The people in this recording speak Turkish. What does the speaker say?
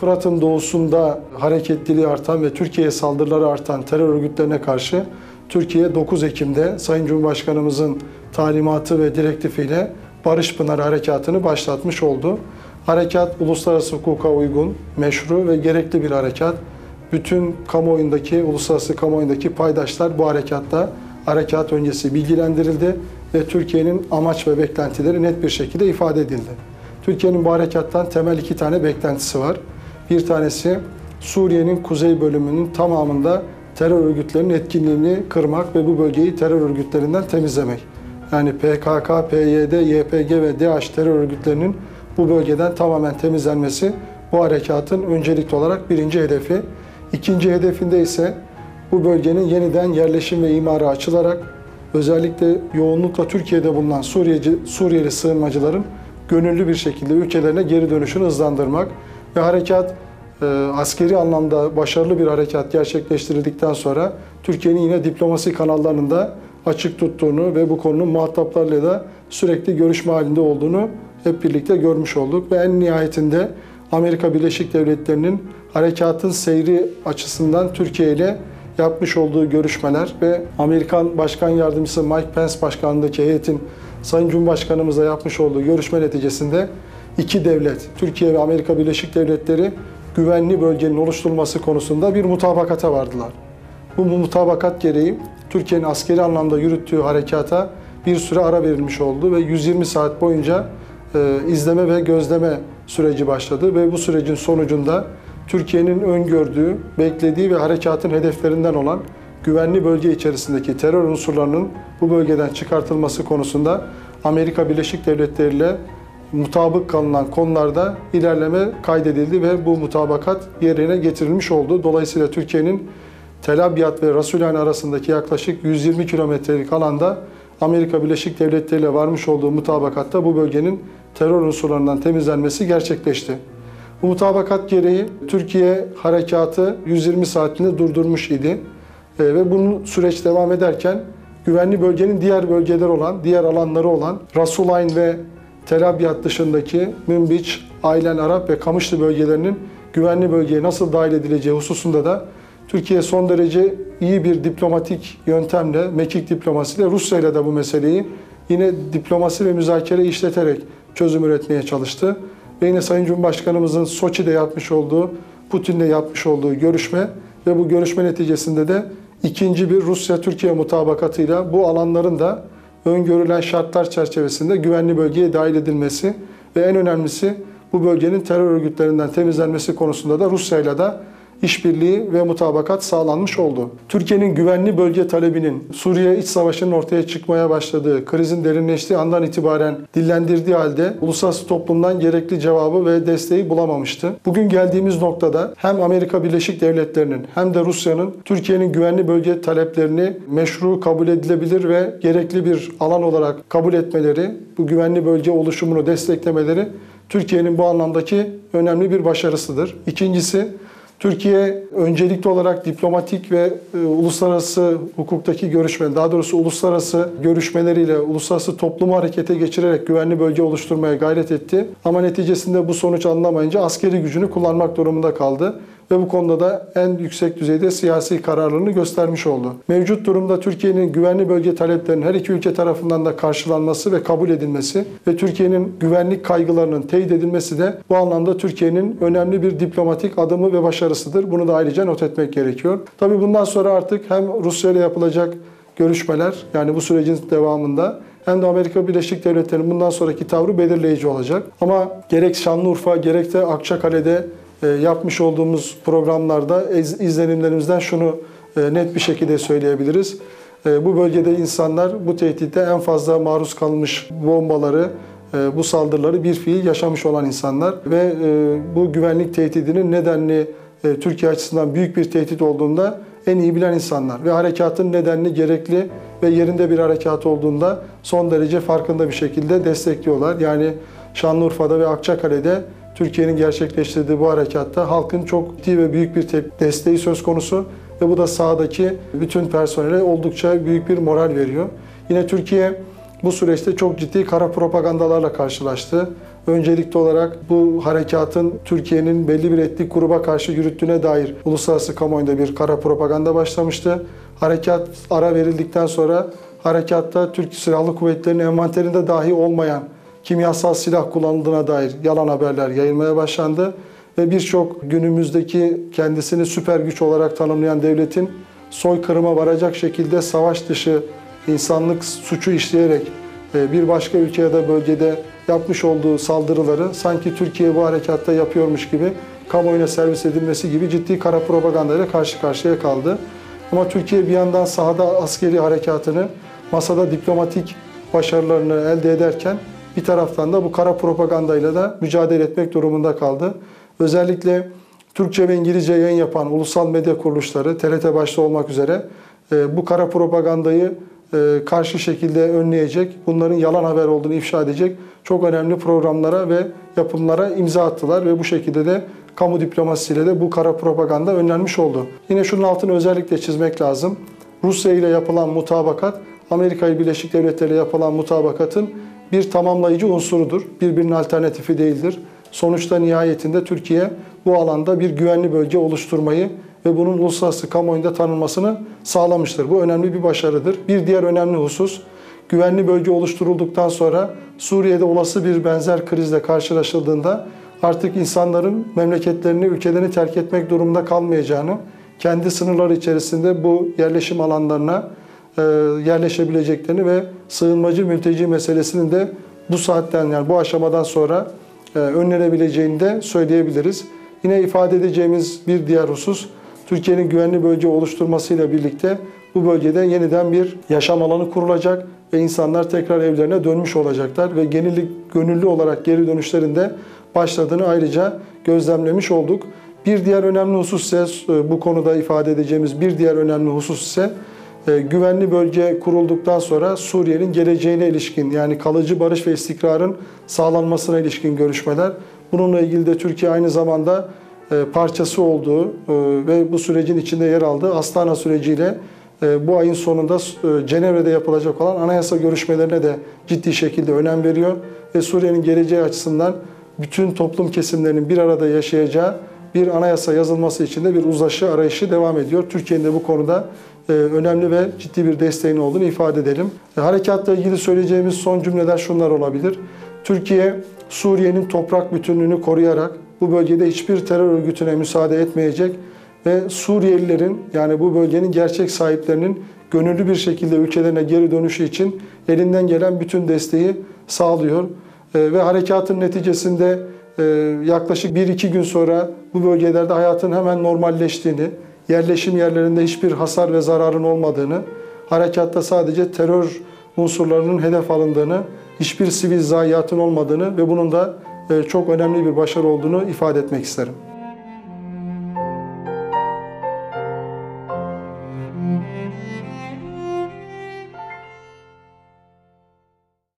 Fırat'ın doğusunda hareketliliği artan ve Türkiye'ye saldırıları artan terör örgütlerine karşı Türkiye 9 Ekim'de Sayın Cumhurbaşkanımızın talimatı ve direktifiyle Barış Pınarı Harekatı'nı başlatmış oldu. Harekat uluslararası hukuka uygun, meşru ve gerekli bir harekat. Bütün kamuoyundaki, uluslararası kamuoyundaki paydaşlar bu harekatta harekat öncesi bilgilendirildi ve Türkiye'nin amaç ve beklentileri net bir şekilde ifade edildi. Türkiye'nin bu harekattan temel iki tane beklentisi var. Bir tanesi Suriye'nin kuzey bölümünün tamamında terör örgütlerinin etkinliğini kırmak ve bu bölgeyi terör örgütlerinden temizlemek. Yani PKK, PYD, YPG ve DH terör örgütlerinin bu bölgeden tamamen temizlenmesi bu harekatın öncelikli olarak birinci hedefi. İkinci hedefinde ise bu bölgenin yeniden yerleşim ve imara açılarak özellikle yoğunlukla Türkiye'de bulunan Suriyeci, Suriyeli sığınmacıların gönüllü bir şekilde ülkelerine geri dönüşünü hızlandırmak ve harekat e, askeri anlamda başarılı bir harekat gerçekleştirildikten sonra Türkiye'nin yine diplomasi kanallarının da açık tuttuğunu ve bu konunun muhataplarıyla da sürekli görüşme halinde olduğunu hep birlikte görmüş olduk. Ve en nihayetinde Amerika Birleşik Devletleri'nin harekatın seyri açısından Türkiye ile yapmış olduğu görüşmeler ve Amerikan Başkan Yardımcısı Mike Pence başkanlığındaki heyetin Sayın Cumhurbaşkanımızla yapmış olduğu görüşme neticesinde iki devlet, Türkiye ve Amerika Birleşik Devletleri güvenli bölgenin oluşturulması konusunda bir mutabakata vardılar. Bu mutabakat gereği Türkiye'nin askeri anlamda yürüttüğü harekata bir süre ara verilmiş oldu ve 120 saat boyunca e, izleme ve gözleme süreci başladı ve bu sürecin sonucunda Türkiye'nin öngördüğü, beklediği ve harekatın hedeflerinden olan güvenli bölge içerisindeki terör unsurlarının bu bölgeden çıkartılması konusunda Amerika Birleşik Devletleri ile mutabık kalınan konularda ilerleme kaydedildi ve bu mutabakat yerine getirilmiş oldu. Dolayısıyla Türkiye'nin Tel Abyad ve Rasulhane arasındaki yaklaşık 120 kilometrelik alanda Amerika Birleşik Devletleri ile varmış olduğu mutabakatta bu bölgenin terör unsurlarından temizlenmesi gerçekleşti. Bu mutabakat gereği Türkiye harekatı 120 saatinde durdurmuş idi. E, ve bunun süreç devam ederken güvenli bölgenin diğer bölgeler olan, diğer alanları olan Rasulayn ve Tel Abyad dışındaki Münbiç, Aylen Arap ve Kamışlı bölgelerinin güvenli bölgeye nasıl dahil edileceği hususunda da Türkiye son derece iyi bir diplomatik yöntemle, mekik diplomasiyle Rusya ile de bu meseleyi yine diplomasi ve müzakere işleterek çözüm üretmeye çalıştı. Ve yine Sayın Cumhurbaşkanımızın Soçi'de yapmış olduğu, Putin'le yapmış olduğu görüşme ve bu görüşme neticesinde de ikinci bir Rusya-Türkiye mutabakatıyla bu alanların da öngörülen şartlar çerçevesinde güvenli bölgeye dahil edilmesi ve en önemlisi bu bölgenin terör örgütlerinden temizlenmesi konusunda da Rusya ile de işbirliği ve mutabakat sağlanmış oldu. Türkiye'nin güvenli bölge talebinin Suriye iç savaşının ortaya çıkmaya başladığı, krizin derinleştiği andan itibaren dillendirdiği halde uluslararası toplumdan gerekli cevabı ve desteği bulamamıştı. Bugün geldiğimiz noktada hem Amerika Birleşik Devletleri'nin hem de Rusya'nın Türkiye'nin güvenli bölge taleplerini meşru kabul edilebilir ve gerekli bir alan olarak kabul etmeleri, bu güvenli bölge oluşumunu desteklemeleri Türkiye'nin bu anlamdaki önemli bir başarısıdır. İkincisi, Türkiye öncelikli olarak diplomatik ve e, uluslararası hukuktaki görüşme, daha doğrusu uluslararası görüşmeleriyle uluslararası toplumu harekete geçirerek güvenli bölge oluşturmaya gayret etti. Ama neticesinde bu sonuç alınamayınca askeri gücünü kullanmak durumunda kaldı ve bu konuda da en yüksek düzeyde siyasi kararlılığını göstermiş oldu. Mevcut durumda Türkiye'nin güvenli bölge taleplerinin her iki ülke tarafından da karşılanması ve kabul edilmesi ve Türkiye'nin güvenlik kaygılarının teyit edilmesi de bu anlamda Türkiye'nin önemli bir diplomatik adımı ve başarısıdır. Bunu da ayrıca not etmek gerekiyor. Tabii bundan sonra artık hem Rusya ile yapılacak görüşmeler yani bu sürecin devamında hem de Amerika Birleşik Devletleri'nin bundan sonraki tavrı belirleyici olacak. Ama gerek Şanlıurfa gerek de Akçakale'de yapmış olduğumuz programlarda izlenimlerimizden şunu e, net bir şekilde söyleyebiliriz. E, bu bölgede insanlar bu tehditte en fazla maruz kalmış bombaları, bu saldırıları bir fiil yaşamış olan insanlar ve bu güvenlik tehdidinin nedenli Türkiye açısından büyük bir tehdit olduğunda en iyi bilen insanlar ve harekatın nedenli gerekli ve yerinde bir harekat olduğunda son derece farkında bir şekilde destekliyorlar. Yani Şanlıurfa'da ve Akçakale'de Türkiye'nin gerçekleştirdiği bu harekatta halkın çok ciddi ve büyük bir desteği söz konusu ve bu da sahadaki bütün personele oldukça büyük bir moral veriyor. Yine Türkiye bu süreçte çok ciddi kara propagandalarla karşılaştı. Öncelikli olarak bu harekatın Türkiye'nin belli bir etnik gruba karşı yürüttüğüne dair uluslararası kamuoyunda bir kara propaganda başlamıştı. Harekat ara verildikten sonra harekatta Türk Silahlı Kuvvetleri'nin envanterinde dahi olmayan kimyasal silah kullanıldığına dair yalan haberler yayılmaya başlandı ve birçok günümüzdeki kendisini süper güç olarak tanımlayan devletin soykırıma varacak şekilde savaş dışı insanlık suçu işleyerek e, bir başka ülke ya da bölgede yapmış olduğu saldırıları sanki Türkiye bu harekatta yapıyormuş gibi kamuoyuna servis edilmesi gibi ciddi kara propagandayla karşı karşıya kaldı. Ama Türkiye bir yandan sahada askeri harekatını, masada diplomatik başarılarını elde ederken bir taraftan da bu kara propagandayla da mücadele etmek durumunda kaldı. Özellikle Türkçe ve İngilizce yayın yapan ulusal medya kuruluşları, TRT başta olmak üzere e, bu kara propagandayı e, karşı şekilde önleyecek, bunların yalan haber olduğunu ifşa edecek çok önemli programlara ve yapımlara imza attılar ve bu şekilde de kamu diplomasisiyle de bu kara propaganda önlenmiş oldu. Yine şunun altını özellikle çizmek lazım. Rusya ile yapılan mutabakat, Amerika Birleşik Devletleri ile yapılan mutabakatın bir tamamlayıcı unsurudur. Birbirinin alternatifi değildir. Sonuçta nihayetinde Türkiye bu alanda bir güvenli bölge oluşturmayı ve bunun uluslararası kamuoyunda tanınmasını sağlamıştır. Bu önemli bir başarıdır. Bir diğer önemli husus, güvenli bölge oluşturulduktan sonra Suriye'de olası bir benzer krizle karşılaşıldığında artık insanların memleketlerini, ülkelerini terk etmek durumunda kalmayacağını, kendi sınırları içerisinde bu yerleşim alanlarına e, yerleşebileceklerini ve sığınmacı mülteci meselesinin de bu saatten yani bu aşamadan sonra e, önlenebileceğini de söyleyebiliriz. Yine ifade edeceğimiz bir diğer husus Türkiye'nin güvenli bölge oluşturmasıyla birlikte bu bölgede yeniden bir yaşam alanı kurulacak ve insanlar tekrar evlerine dönmüş olacaklar ve gönüllü, gönüllü olarak geri dönüşlerinde başladığını ayrıca gözlemlemiş olduk. Bir diğer önemli husus ise e, bu konuda ifade edeceğimiz bir diğer önemli husus ise güvenli bölge kurulduktan sonra Suriye'nin geleceğine ilişkin yani kalıcı barış ve istikrarın sağlanmasına ilişkin görüşmeler. Bununla ilgili de Türkiye aynı zamanda e, parçası olduğu ve bu sürecin içinde yer aldığı Astana süreciyle bu ayın sonunda Cenevre'de yapılacak olan anayasa görüşmelerine de ciddi şekilde önem veriyor ve Suriye'nin geleceği açısından bütün toplum kesimlerinin bir arada yaşayacağı bir anayasa yazılması için de bir uzlaşı arayışı devam ediyor. Türkiye'nin de bu konuda e, önemli ve ciddi bir desteğin olduğunu ifade edelim. E, harekatla ilgili söyleyeceğimiz son cümleler şunlar olabilir. Türkiye, Suriye'nin toprak bütünlüğünü koruyarak bu bölgede hiçbir terör örgütüne müsaade etmeyecek ve Suriyelilerin yani bu bölgenin gerçek sahiplerinin gönüllü bir şekilde ülkelerine geri dönüşü için elinden gelen bütün desteği sağlıyor. E, ve harekatın neticesinde e, yaklaşık 1-2 gün sonra bu bölgelerde hayatın hemen normalleştiğini, yerleşim yerlerinde hiçbir hasar ve zararın olmadığını, harekatta sadece terör unsurlarının hedef alındığını, hiçbir sivil zayiatın olmadığını ve bunun da e, çok önemli bir başarı olduğunu ifade etmek isterim.